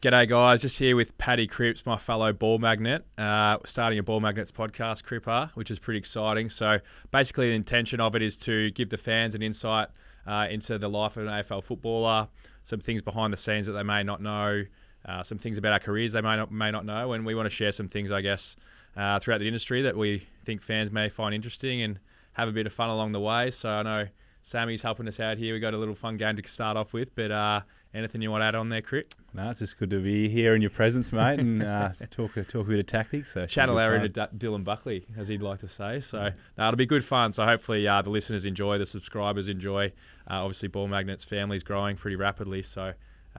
G'day, guys. Just here with Paddy Cripps, my fellow ball magnet. Uh, starting a Ball Magnets podcast, Cripper, which is pretty exciting. So, basically, the intention of it is to give the fans an insight uh, into the life of an AFL footballer, some things behind the scenes that they may not know, uh, some things about our careers they may not may not know, and we want to share some things, I guess, uh, throughout the industry that we think fans may find interesting and have a bit of fun along the way. So, I know Sammy's helping us out here. We got a little fun game to start off with, but uh, Anything you want to add on there, Crit? No, it's just good to be here in your presence, mate, and uh, talk talk a bit of tactics. So Chat Larry to D- Dylan Buckley, as he'd like to say. So no, it'll be good fun. So hopefully uh, the listeners enjoy, the subscribers enjoy. Uh, obviously, Ball Magnets family's growing pretty rapidly. So uh,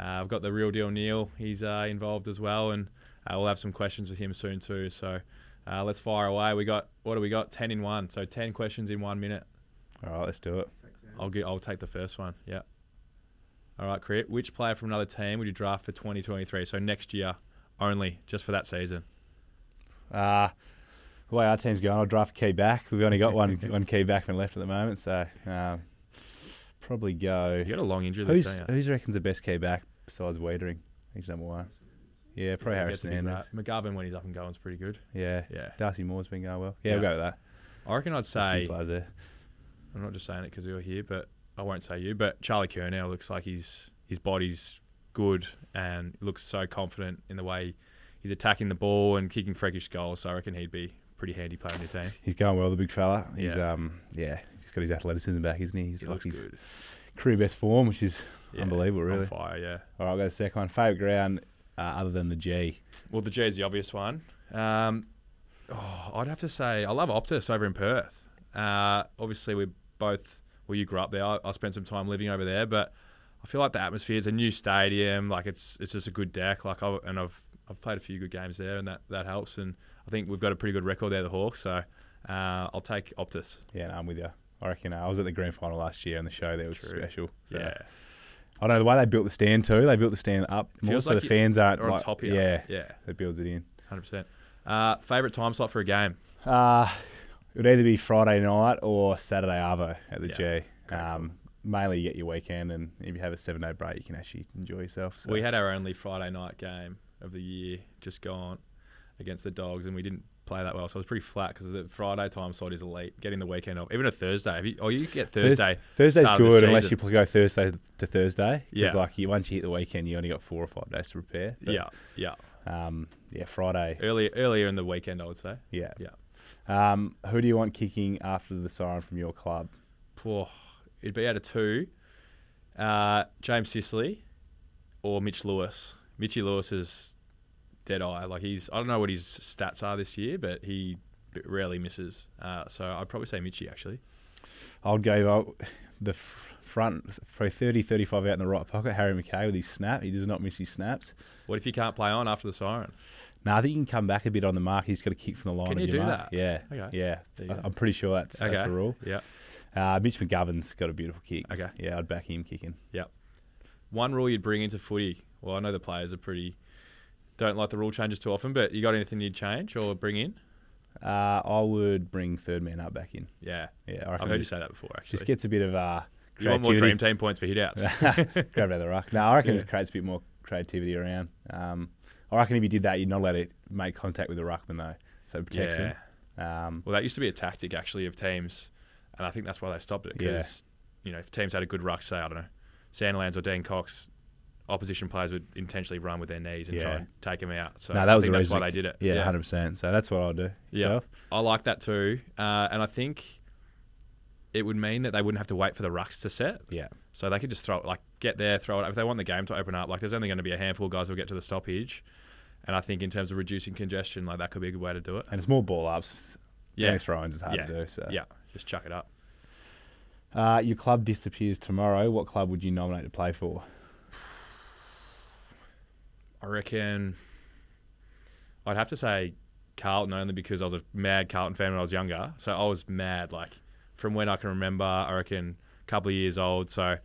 I've got the real deal Neil. He's uh, involved as well, and uh, we'll have some questions with him soon too. So let's fire away. We got what do we got? Ten in one. So ten questions in one minute. All right, let's do it. I'll get. I'll take the first one. Yeah. All right, Crit. Which player from another team would you draft for 2023? So next year only, just for that season. Uh, the way our team's going, I'll draft key back. We've only got one one key backman left at the moment, so um, probably go. You got a long injury list, Who's, who's reckons the best key back besides Weitering? He's number one. Yeah, probably yeah, Harris Andrews. Right. McGovern, when he's up and going, is pretty good. Yeah, yeah. Darcy Moore's been going well. Yeah, yeah. we'll go with that. I reckon I'd say. I'm not just saying it because you're here, but I won't say you, but Charlie Curnow looks like he's his body's good and looks so confident in the way he's attacking the ball and kicking freakish goals. So I reckon he'd be pretty handy player in your team. He's going well, the big fella. He's yeah. um yeah, he's got his athleticism back, isn't he? He's he like his good. career best form, which is yeah, unbelievable, really. fire, yeah. All right, I'll go to the second one. Favourite ground uh, other than the G? Well, the G is the obvious one. Um, oh, I'd have to say I love Optus over in Perth. Uh, obviously, we're both well, you grew up there. I, I spent some time living over there, but I feel like the atmosphere is a new stadium. Like it's it's just a good deck. Like I, and I've I've played a few good games there, and that that helps. And I think we've got a pretty good record there, the Hawks. So uh, I'll take Optus. Yeah, no, I'm with you. I reckon uh, I was at the grand final last year, and the show there was True. special. So. Yeah. I know the way they built the stand too. They built the stand up more so like the fans aren't like, on top here. Yeah, yeah, it builds it in. Hundred percent. Uh, favorite time slot for a game? Uh, it would either be Friday night or Saturday Arvo at the yeah. G. Um, mainly you get your weekend, and if you have a seven day break, you can actually enjoy yourself. So. We had our only Friday night game of the year just gone against the Dogs, and we didn't play that well, so it was pretty flat because the Friday time slot is elite. Getting the weekend off, even a Thursday. You, oh, you get Thursday. Thursday's good unless you go Thursday to Thursday. Yeah, like you, once you hit the weekend, you only got four or five days to prepare. But, yeah, yeah, um, yeah. Friday earlier earlier in the weekend, I would say. Yeah, yeah. Um, who do you want kicking after the siren from your club? Oh, it'd be out of two. Uh, James Sicily or Mitch Lewis. Mitchy Lewis is dead eye. Like he's, I don't know what his stats are this year, but he rarely misses. Uh, so I'd probably say Mitchy actually. I'll go the front, probably 30, 35 out in the right pocket. Harry McKay with his snap. He does not miss his snaps. What if you can't play on after the siren? No, I think you can come back a bit on the mark. He's got a kick from the line. Can you do mark. that? Yeah. Okay. Yeah. I'm pretty sure that's, okay. that's a rule. Yeah. Uh, Mitch McGovern's got a beautiful kick. Okay. Yeah, I'd back him kicking. Yep. One rule you'd bring into footy. Well, I know the players are pretty don't like the rule changes too often, but you got anything you'd change or bring in? Uh, I would bring third man up back in. Yeah, yeah. I have heard you say that before. Actually, just gets a bit of uh, you want more dream team points for hit outs. Grab out the ruck. No, I reckon yeah. it creates a bit more creativity around. Um, I reckon if you did that, you'd not let it make contact with the ruckman though, so it protects yeah. him. Um, well, that used to be a tactic actually of teams and I think that's why they stopped it because yeah. you know if teams had a good ruck, say I don't know, Sandilands or Dean Cox, opposition players would intentionally run with their knees and yeah. try and take them out. So no, that was I that's why they did it. Yeah, hundred yeah. percent. So that's what I'll do. Yeah, I like that too, uh, and I think it would mean that they wouldn't have to wait for the rucks to set. Yeah. So they could just throw it, like get there, throw it. If they want the game to open up, like there's only going to be a handful of guys who'll get to the stoppage. And I think in terms of reducing congestion, like that could be a good way to do it. And it's more ball ups. Yeah. Throwing is hard yeah. to do. So yeah, just chuck it up. Uh, your club disappears tomorrow. What club would you nominate to play for? I reckon I'd have to say Carlton only because I was a mad Carlton fan when I was younger. So I was mad like from when I can remember. I reckon couple of years old. So I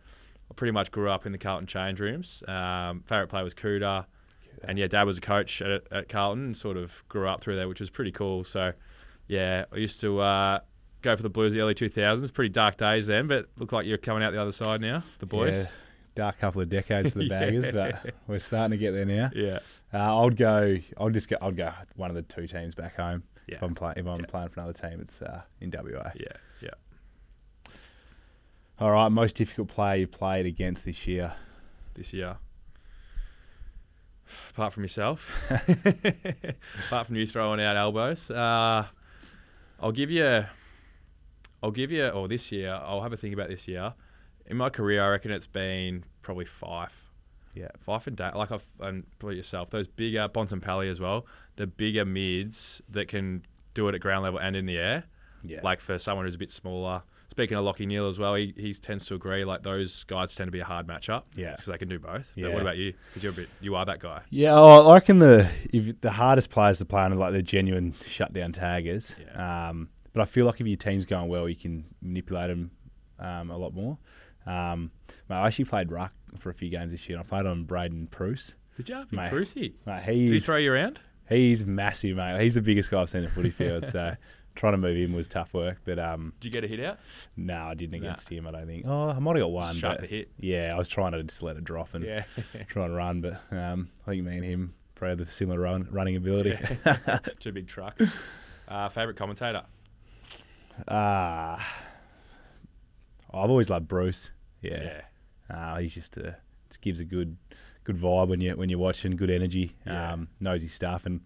pretty much grew up in the Carlton change rooms. Um, favorite player was Cooter. And yeah, dad was a coach at, at Carlton and sort of grew up through there, which was pretty cool. So yeah, I used to uh, go for the Blues the early 2000s. Pretty dark days then, but look like you're coming out the other side now, the boys. Yeah. dark couple of decades for the Yeah. baggers, but we're starting to get there now. Yeah. Uh, I'd go. I'll just go. I'd go one of the two teams back home. Yeah. If I'm playing, if I'm Yeah. playing for another team, it's uh, in WA. Yeah. All right. Most difficult player you've played against this year. This year. Apart from yourself, apart from you throwing out elbows, uh, I'll give you. I'll give you. Or this year, I'll have a think about this year. In my career, I reckon it's been probably five. Yeah. Five and da- like I've and probably yourself. Those bigger Bontempelli as well. The bigger mids that can do it at ground level and in the air. Yeah. Like for someone who's a bit smaller. Speaking of Lachie Neale as well, he, he tends to agree. Like those guys tend to be a hard matchup. Yeah. because they can do both. But what about you? Because you're a bit, you are that guy. Yeah, oh, I reckon the if the hardest players to play on are like the genuine shutdown taggers. Yeah. Um, but I feel like if your team's going well, you can manipulate them um, a lot more. Um, mate, I actually played ruck for a few games this year. I played on Braydon Preuss. Did you? Mate. Brucey. Mate, Did he throw you around? he's massive, mate. He's the biggest guy I've seen in the footy field. So trying to move him was tough work. But um, Did you get a hit out? no, I didn't Nah. against him. I don't think. Oh, I might have got one. Shut but the hit. Yeah, I was trying to just let it drop and Yeah. try and run. But um, I think me and him probably have the similar run, running ability. Two big trucks. Uh, favorite commentator? Ah, I've always loved Bruce. Yeah, Yeah. Uh, he's just a just gives a good good vibe when you when you're watching. Good energy. Yeah. Um, knows his stuff and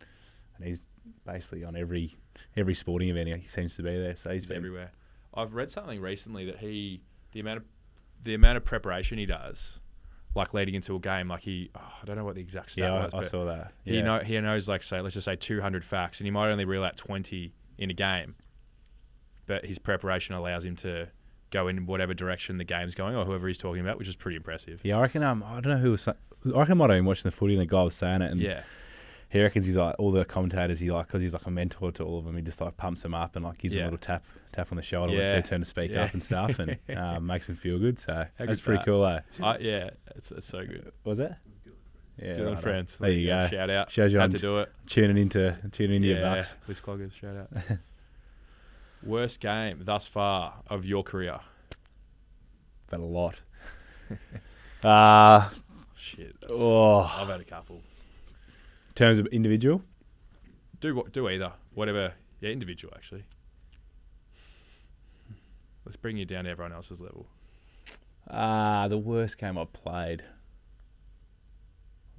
and he's basically on every every sporting event. He seems to be there. So he's He's everywhere. I've read something recently that he the amount of the amount of preparation he does, like leading into a game, like he oh, I don't know what the exact stat Yeah, was, I, I saw that. he Yeah. know he knows like say let's just say 200 facts, and he might only reel out 20 in a game, but his preparation allows him to go in whatever direction the game's going or whoever he's talking about, which is pretty impressive. Yeah, I reckon. Um, I don't know who was. I reckon I might have been watching the footy and the guy was saying it, and Yeah, he reckons he's like all the commentators. He like because he's like a mentor to all of them. He just like pumps them up and like gives them a little tap tap on the shoulder when it's Yeah. their turn to speak Yeah. up and stuff, and um, makes them feel good. So that's good's pretty that? cool, eh? I, yeah, it's, it's so good. Was it? Yeah, Good on friends. There you go. Shout out. Shows you Had I'm to do it. tuning into tuning into your yeah, bucks. List cloggers. Shout out. Worst game thus far of your career? But a lot. uh Shit. oh, I've had a couple. In terms of individual, Do what? Do either. Whatever. Yeah, individual actually. Let's bring you down to everyone else's level. uh the worst game I played.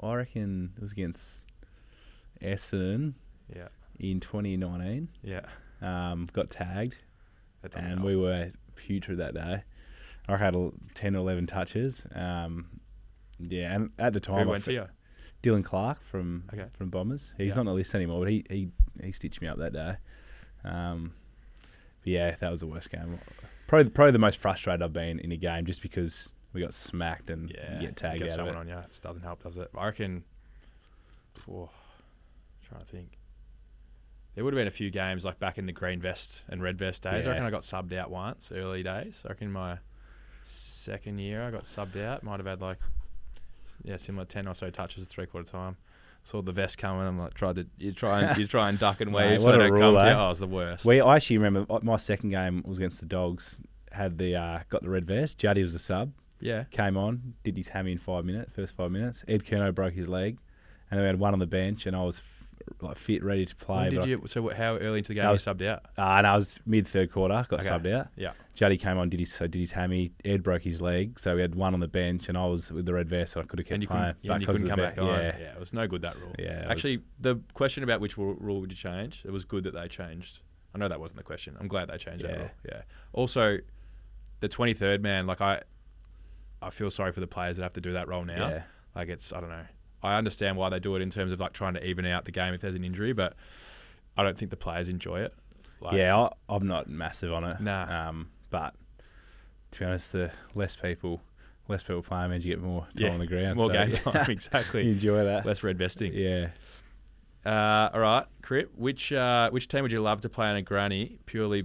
I reckon it was against Essendon Yeah. in 2019. Yeah. Um, got tagged, and help. we were putrid that day. I had el- 10 or 11 touches. Um, yeah, and at the time, Who I went fe- to you? Dylan Clarke from Okay. from Bombers. He's Yeah. not on the list anymore, but he, he, he stitched me up that day. Um, but yeah, that was the worst game. Probably probably the most frustrated I've been in a game, just because we got smacked and Yeah. get tagged get out of someone it. on you. It doesn't help, does it? I reckon. Oh, trying to think. There would have been a few games like back in the green vest and red vest days. I reckon I got subbed out once, early days. I reckon my second year I got subbed out. Might have had like, yeah, similar ten or so touches three quarter time. Saw the vest coming. I'm like, tried to you try and you try and duck and Mate, weave so what a don't rule, come to you. eh? Oh, it was the worst. We I actually remember uh, my second game was against the Dogs. Had the uh, got the red vest. Juddy was the sub. yeah, Came on, did his hammy in five minutes. First five minutes. Ed Curnow broke his leg, and then we had one on the bench, and I was like fit, ready to play. when did I- So what- how early into the game That you was- subbed out? Uh, and I was mid third quarter, got Okay. subbed out. Yeah. Juddy came on, did his so did his hammy. Ed broke his leg, so we had one on the bench, and I was with the red vest, so I could have kept and you playing. yeah, and you couldn't come back on. Yeah, Yeah, it was no good that rule. Yeah, it was- actually, the question about which rule, rule would you change, it was good that they changed. I know that wasn't the question. I'm glad they changed that Yeah. rule. Yeah. Also, the 23rd man, like I, I feel sorry for the players that have to do that role now. yeah. Like it's, I don't know. I understand why they do it in terms of like trying to even out the game if there's an injury, but I don't think the players enjoy it. Like, yeah, I, I'm not massive on it. Nah. Um, but to be honest, the less people, less people playing means you get more time Yeah, on the ground. more so, game yeah. time. Exactly. you enjoy that. Less red vesting. Yeah. Uh, all right, Crip. Which uh, which team would you love to play on a granny purely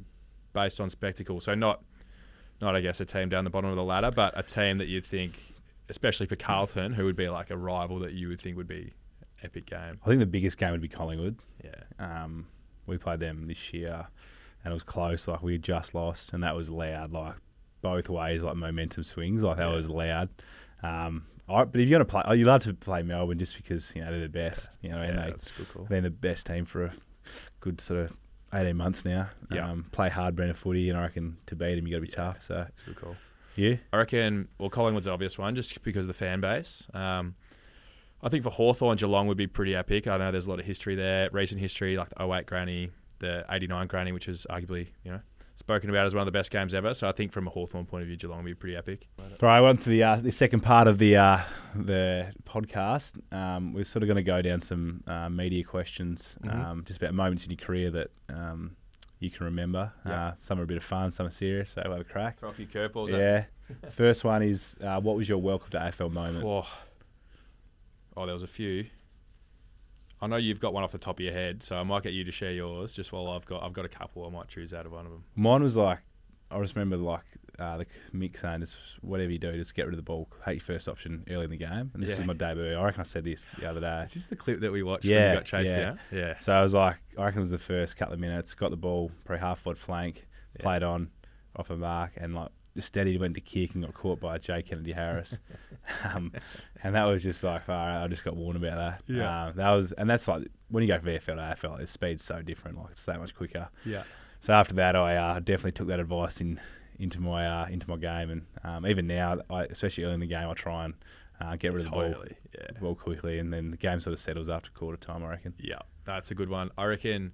based on spectacle? So not not I guess a team down the bottom of the ladder, but a team that you think, especially for Carlton, who would be like a rival that you would think would be epic game. I think the biggest game would be Collingwood. Yeah, Um, we played them this year, and it was close. Like we had just lost, and that was loud. Like both ways, like momentum swings. Like that Yeah. was loud. Um, but if you're to play, oh, you love to play Melbourne just because you know they're the best. You know, and they, that's a good call. They've been the best team for a good sort of 18 months now. Yeah. Um, play hard brand of footy, and I reckon to beat them, you got to be Yeah. tough. So, That's a good call. You? I reckon, well, Collingwood's obvious one just because of the fan base. Um, I think for Hawthorn, Geelong would be pretty epic. I know there's a lot of history there, recent history, like the 08 granny, the 89 granny, which is arguably, you know, spoken about as one of the best games ever. So I think from a Hawthorn point of view, Geelong would be pretty epic. All right, on to the uh, the second part of the uh, the podcast. Um, we're sort of going to go down some uh, media questions, Mhm. um, just about moments in your career that um, you can remember. Yeah. Uh, some are a bit of fun, some are serious. So we'll have a crack. Throw a few curveballs Yeah. First one is uh, what was your welcome to AFL moment? Oh. oh, there was a few. I know you've got one off the top of your head, so I might get you to share yours. Just while I've got, I've got a couple. I might choose out of one of them. Mine was like, I just remember like uh, the Mick saying, just whatever you do, just get rid of the ball. Take your first option early in the game. And this Yeah. is my debut. I reckon I said this the other day. Is this the clip that we watched when Yeah, got chased yeah. down? Yeah. So I was like, I reckon it was the first couple of minutes. Got the ball, probably half foot flank, Yeah. played on, off a mark, and like steady went to kick and got caught by Jay Kennedy Harris. um, and that was just like, all right, I just got warned about that. Yeah. Um, that was, and that's like when you go from VFL to AFL, the speed's so different. Like it's that much quicker. Yeah. So after that, I uh, definitely took that advice in into my uh, into my game, and um, even now, I, especially early in the game, I try and uh, get rid of the ball. Yeah. ball quickly, and then the game sort of settles after quarter time. I reckon. Yeah, that's a good one. I reckon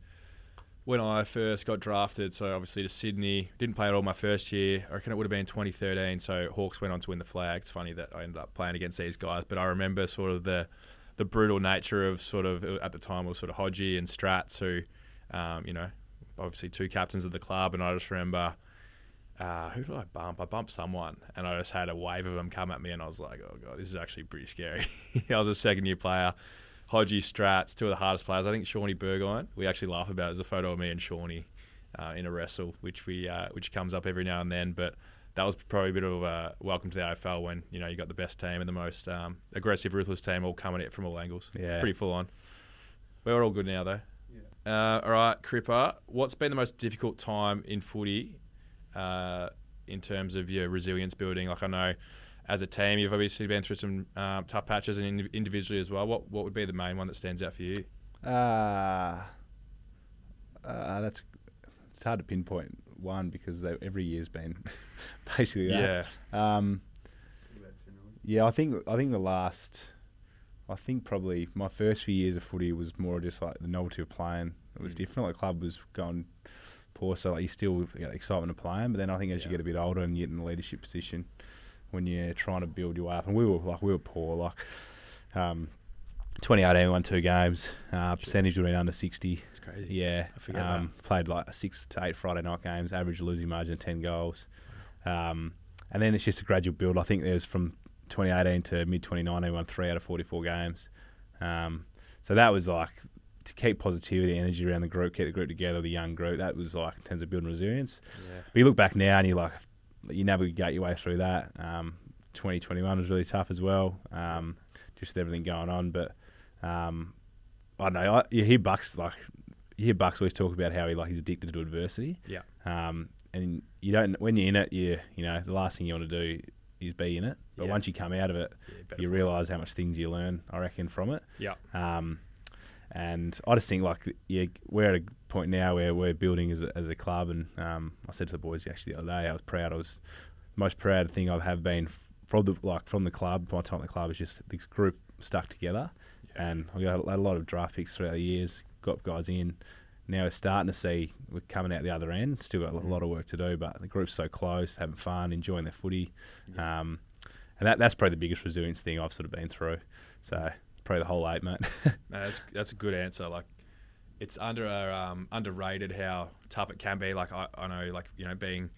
when I first got drafted, so obviously to Sydney, didn't play at all my first year. I reckon it would have been 2013. So Hawks went on to win the flag. It's funny that I ended up playing against these guys, but I remember sort of the the brutal nature of sort of at the time was sort of Hodgie and Strats, who, um, you know, obviously two captains of the club, and I just remember. Uh, who did I bump? I bumped someone, and I just had a wave of them come at me, and I was like, "Oh god, this is actually pretty scary." I was a second year player, Hodgie, Strats, two of the hardest players. I think Shawnee Burgoyne. We actually laugh about it. There's a photo of me and Shawnee uh, in a wrestle, which we uh, which comes up every now and then. But that was probably a bit of a welcome to the AFL when you know you got the best team and the most um, aggressive, ruthless team all coming at it from all angles. Yeah. pretty full on. We're all good now though. Uh, all right, Cripper. What's been the most difficult time in footy uh, in terms of your resilience building? Like I know, as a team, you've obviously been through some um, tough patches and ind- individually as well. What what would be the main one that stands out for you? Uh, uh, that's it's hard to pinpoint one because they, every year's been basically that. Yeah, Um, yeah, I think I think the last, I think probably my first few years of footy was more just like the novelty of playing. It was Mm. different. Like the club was going poor, so like you still get the excitement of playing. But then I think as you get a bit older and you get in the leadership position, when you're trying to build your way up, and we were like we were poor. Like, um, 2018 we won two games. Uh, percentage would have been under 60. it's crazy. Yeah, I forget um, played like six to eight Friday night games, average losing margin of ten goals, um, and then it's just a gradual build. I think there's from 2018 to mid 2019, won three out of 44 games. Um, so that was like to keep positivity, energy around the group, keep the group together, the young group. That was like in terms of building resilience. Yeah. But you look back now and you like you navigate your way through that. Um, 2021 was really tough as well, um, just with everything going on. But um, I don't know. I, you hear Bucks like you hear Bucks always talk about how he like he's addicted to adversity. Yeah. Um, and you don't when you're in it, you you know the last thing you want to do is be in it. But Yeah. once you come out of it, Yeah, you realise how much things you learn. I reckon from it. Yeah. Um, and I just think like yeah, we're at a point now where we're building as a, as a club, and um, I said to the boys actually the other day, I was proud. I was most proud thing I have been from the like from the club. My time at the club is just this group stuck together, Yeah. and we got a lot of draft picks throughout the years. Got guys in. Now we're starting to see we're coming out the other end. Still got a lot of work to do, but the group's so close, having fun, enjoying their footy, um, and that that's probably the biggest resilience thing I've sort of been through. So probably the whole eight, mate. No, that's that's a good answer. Like, it's under um, underrated how tough it can be. Like I, I know, like you know, being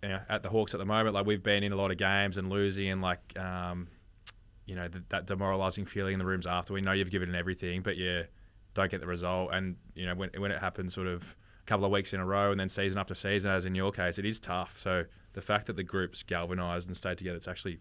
you know, at the Hawks at the moment, like we've been in a lot of games and losing, and like um, you know th- that demoralising feeling in the rooms after. We know you've given it everything, but you don't get the result. And you know when when it happens, sort of a couple of weeks in a row, and then season after season, as in your case, it is tough. So the fact that the group's galvanised and stayed together, it's actually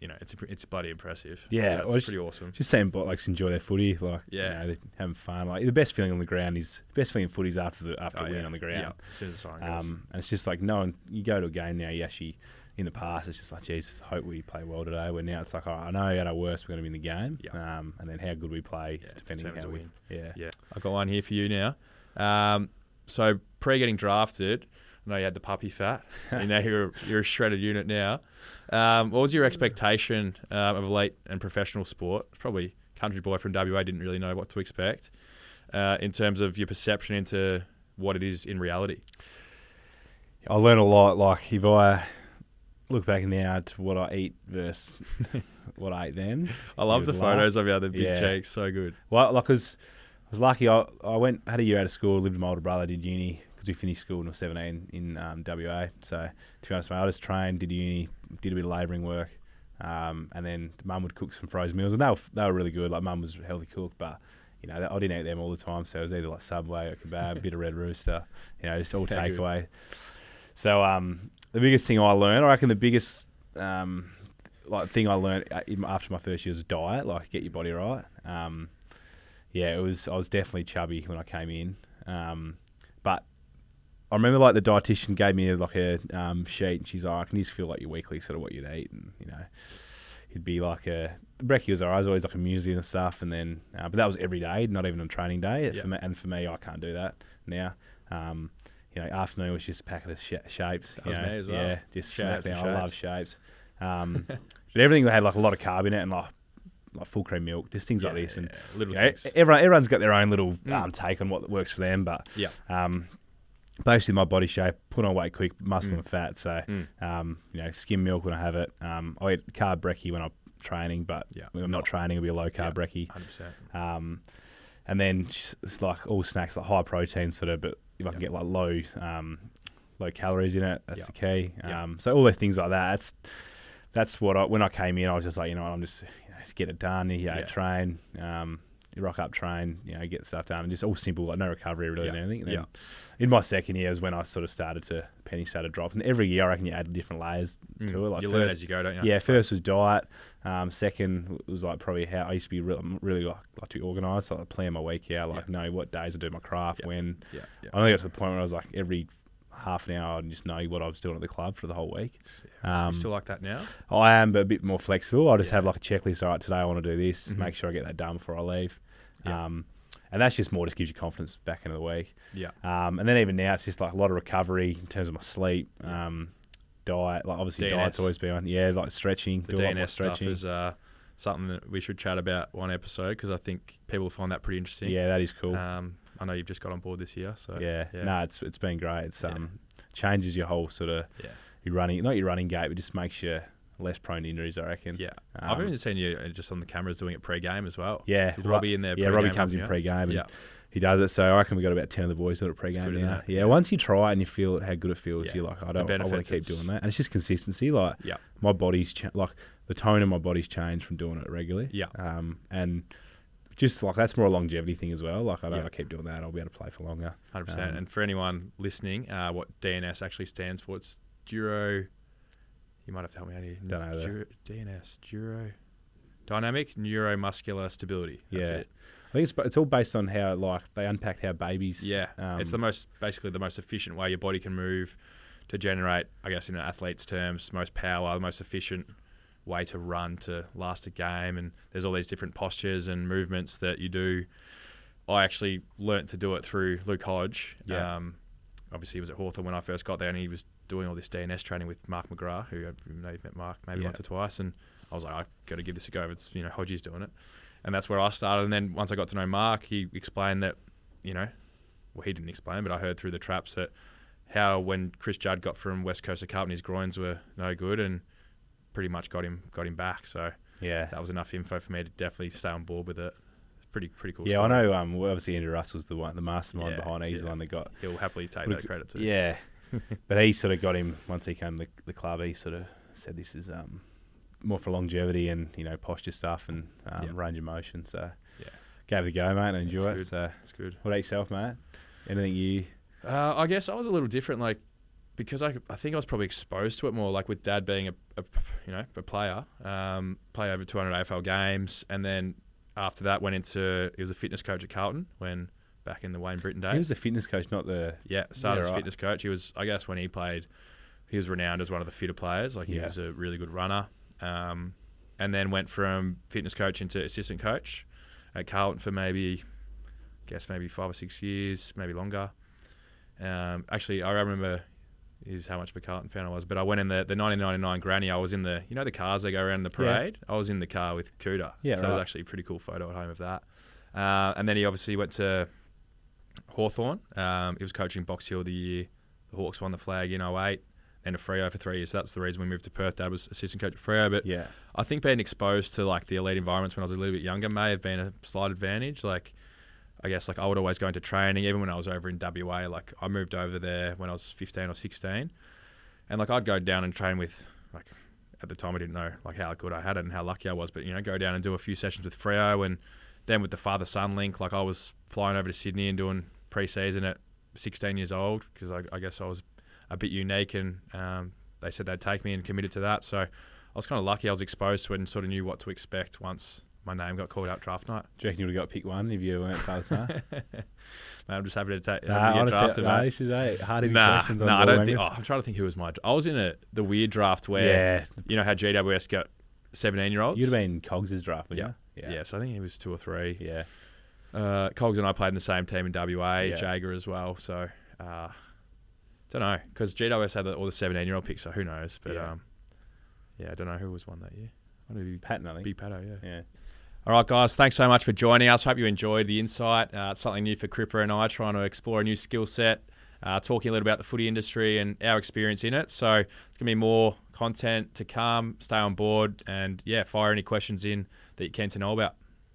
you know, it's it's bloody impressive. Yeah, so it's pretty awesome. just seeing blokes enjoy their footy, like Yeah. you know, having fun. Like the best feeling on the ground is the best feeling in footy is after the after Oh, a win yeah. on the ground. Yeah, as soon as the sign goes. Um, and it's just like no, knowing you go to a game now, you actually in the past, it's just like, geez, hope we play well today. Where now it's like, right, I know at our worst we're going to be in the game, Yeah. um, and then how good we play, Yeah, depending how we, win. yeah. Yeah, I've got one here for you now. Um, so pre getting drafted, I know you had the puppy fat. you know you're you're a shredded unit now. Um, what was your expectation um, of elite and professional sport? Probably country boy from WA didn't really know what to expect uh, in terms of your perception into what it is in reality. I learned a lot. Like if I look back now to what I eat versus what I ate then. I love the laugh. photos of you, the big Yeah. cheeks, so good. Well, like, cause I was lucky. I, I went had a year out of school, lived with my older brother, did uni because we finished school when I was seventeen in um, WA. So to be honest, mate, I just trained, did uni, did a bit of labouring work, um, and then mum would cook some frozen meals, and they were they were really good. Like mum was a healthy cook, but. You know, I didn't eat them all the time, so it was either like Subway or kebab, a bit of Red Rooster, you know, just all takeaway. So um, the biggest thing I learned, I reckon, the biggest um, like thing I learned uh, after my first year was diet, like get your body right. Um, yeah, it was. I was definitely chubby when I came in, um, but I remember like the dietitian gave me like a um, sheet, and she's like, "I can just feel like your weekly sort of what you'd eat," and you know, it'd be like a brekkie was alright, was always like a muesli and stuff, and then uh, but that was every day, not even on training day. Yeah. For me, and for me, I can't do that now. Um, you know, afternoon was just a packet of sh- shapes. That you was know, me as well. Yeah, just Shout out smack down. I love Shapes. shapes. Um, but everything had like a lot of carb in it and like like full cream milk, just things like this. And yeah, little you know, things. everyone everyone's got their own little Mm. um, take on what works for them. But Yeah. um, basically, my body shape, put on weight quick, muscle Mm. and fat. So Mm. um, you know, skim milk when I have it. Um, I eat carb brekkie when I'm training, but Yeah. when I'm not training, it'll be a low carb brekkie. 100%. Um, and then it's like all snacks, like high protein sort of, but if I can Yeah. get like low, um, low calories in it, that's Yeah. the key. Um, so all the things like that. That's that's what I when I came in, I was just like, you know, I'm just you know, just get it done. You know, Yeah. train, um, you rock up, train, you know, get stuff done, and just all simple, like no recovery really Yeah. and anything. And then Yeah. in my second year is when I sort of started to penny started dropping. Every year, I reckon you add different layers Mm. to it. Like you learn first- as you go, don't you? yeah, first was diet. Um, second was like probably how I used to be really, really like, like to be organised, like plan my week out, like know what days I do my craft, Yeah. when. Yeah. yeah. I only got to the point where I was like every half an hour I'd just know what I was doing at the club for the whole week. Um, you still like that now? I am, but a bit more flexible. I just Yeah. have like a checklist. All right, today I want to do this. Mhm. Make sure I get that done before I leave. Yeah. Um, and that's just more just gives you confidence back into the week. Yeah. Um, and then even now it's just like a lot of recovery in terms of my sleep, um, diet. Like obviously DNS. diet's always been on. Yeah, like stretching. The do a lot more DNS stuff stretching. is uh, something that we should chat about one episode because I think people find that pretty interesting. Yeah, that is cool. Um, I know you've just got on board this year, so yeah, yeah. no, it's it's been great. It's Yeah. um changes your whole sort of yeah, your running, not your running gait, but just makes you less prone to injuries. I reckon. yeah. I've Um, even seen you uh, just on the cameras doing it pre-game as well. Yeah, Is Robbie in there? Yeah, Robbie comes in pre-game and Yeah, he does it. So I reckon we got about ten of the boys doing it pre-game now. Yeah, Yeah. once you try it and you feel how good it feels, Yeah. you're like, I don't, I want to keep doing that. And it's just consistency. Like yeah, my body's cha- like the tone of my body's changed from doing it regularly. yeah. Um, and just like that's more a longevity thing as well. Like I know Yeah. I keep doing that, I'll be able to play for longer. Hundred percent. Um, And for anyone listening, uh, what DNS actually stands for, it's Duro. You might have to help me out here. Don't know that. DNS, Duro, Dynamic Neuromuscular Stability. That's Yeah. it. I think it's it's all based on how like they unpacked how babies. Yeah, um, it's the most basically the most efficient way your body can move to generate, I guess, in an athlete's terms, most power, the most efficient way to run to last a game. And there's all these different postures and movements that you do. I actually learnt to do it through Luke Hodge. Yeah. Um, obviously, he was at Hawthorn when I first got there, and he was doing all this DNS training with Mark McGrath, who I know you've met Mark maybe Yeah. once or twice. And I was like, I've got to give this a go. It's you know Hodgie's doing it, and that's where I started. And then once I got to know Mark, he explained that you know, well he didn't explain, but I heard through the traps that how when Chris Judd got from West Coast of Carlton, his groins were no good, and pretty much got him got him back. So yeah. that was enough info for me to definitely stay on board with it. It's pretty pretty cool. Yeah, I know. Um, obviously Andrew Russell's the one, the mastermind Yeah, behind it. He's the one that got. He'll happily take that credit too. Yeah, but he sort of got him once he came to the, the club. He sort of said this is um more for longevity and you know posture stuff and um, Yeah. range of motion. So Yeah. gave it a go, mate, and enjoy it. So it's good. what about yourself, mate? Anything you? Uh, I guess I was a little different, like because I, I think I was probably exposed to it more, like with Dad being a, a you know a player, um, play over 200 AFL games, and then after that went into he was a fitness coach at Carlton when back in the Wayne Brittain days. He was the fitness coach, not the. yeah, started Yeah, as right. fitness coach. He was I guess when he played he was renowned as one of the fitter players. Like he Yeah. was a really good runner. Um, and then went from fitness coach into assistant coach at Carlton for maybe, I guess maybe five or six years, maybe longer. Um, actually, I remember is how much of a Carlton fan I was, but I went in the, the 1999 Granny. I was in the you know the cars that go around the Yeah. parade. I was in the car with Cooter. Yeah, so it was actually a pretty cool photo at home of that. Uh, and then he obviously went to Hawthorn. Um, he was coaching Box Hill the year the Hawks won the flag in 08 and a Freo for three years. So that's the reason we moved to Perth. Dad was assistant coach at Freo, but Yeah. I think being exposed to like the elite environments when I was a little bit younger may have been a slight advantage. Like, I guess like I would always go into training, even when I was over in WA. Like I moved over there when I was 15 or 16, and like I'd go down and train with like at the time I didn't know like how good I had it and how lucky I was, but you know go down and do a few sessions with Freo and then with the father son link. Like I was flying over to Sydney and doing pre-season at 16 years old because I, I guess I was a bit unique and um, they said they'd take me and committed to that. So I was kind of lucky. I was exposed to it and sort of knew what to expect once my name got called out draft night. Do you reckon you would have got pick one if you weren't son? Man, I'm just happy to take. nah, to honestly, drafted, nah, mate. this is a hard Nah, questions on nah, I don't think. Oh, I'm trying to think who was my. I was in a the weird draft where yeah, you know how GWS got 17 year olds. you'd have been Cogs' draft, wouldn't Yeah. you? Yeah. so I think he was two or three. Yeah. Uh, Cogs and I played in the same team in WA, Yeah. Jaeger as well. So, uh, don't know because GWS had all the 17 year old picks, so who knows? But Yeah. um, yeah, I don't know who was one that year. I don't know. Patton, I think. Big Pato, yeah. Yeah. All right, guys. Thanks so much for joining us. Hope you enjoyed the insight. Uh, it's something new for Cripper and I, trying to explore a new skill set, uh, talking a little about the footy industry and our experience in it. So it's going to be more content to come. Stay on board and, yeah, fire any questions in that you can to know about.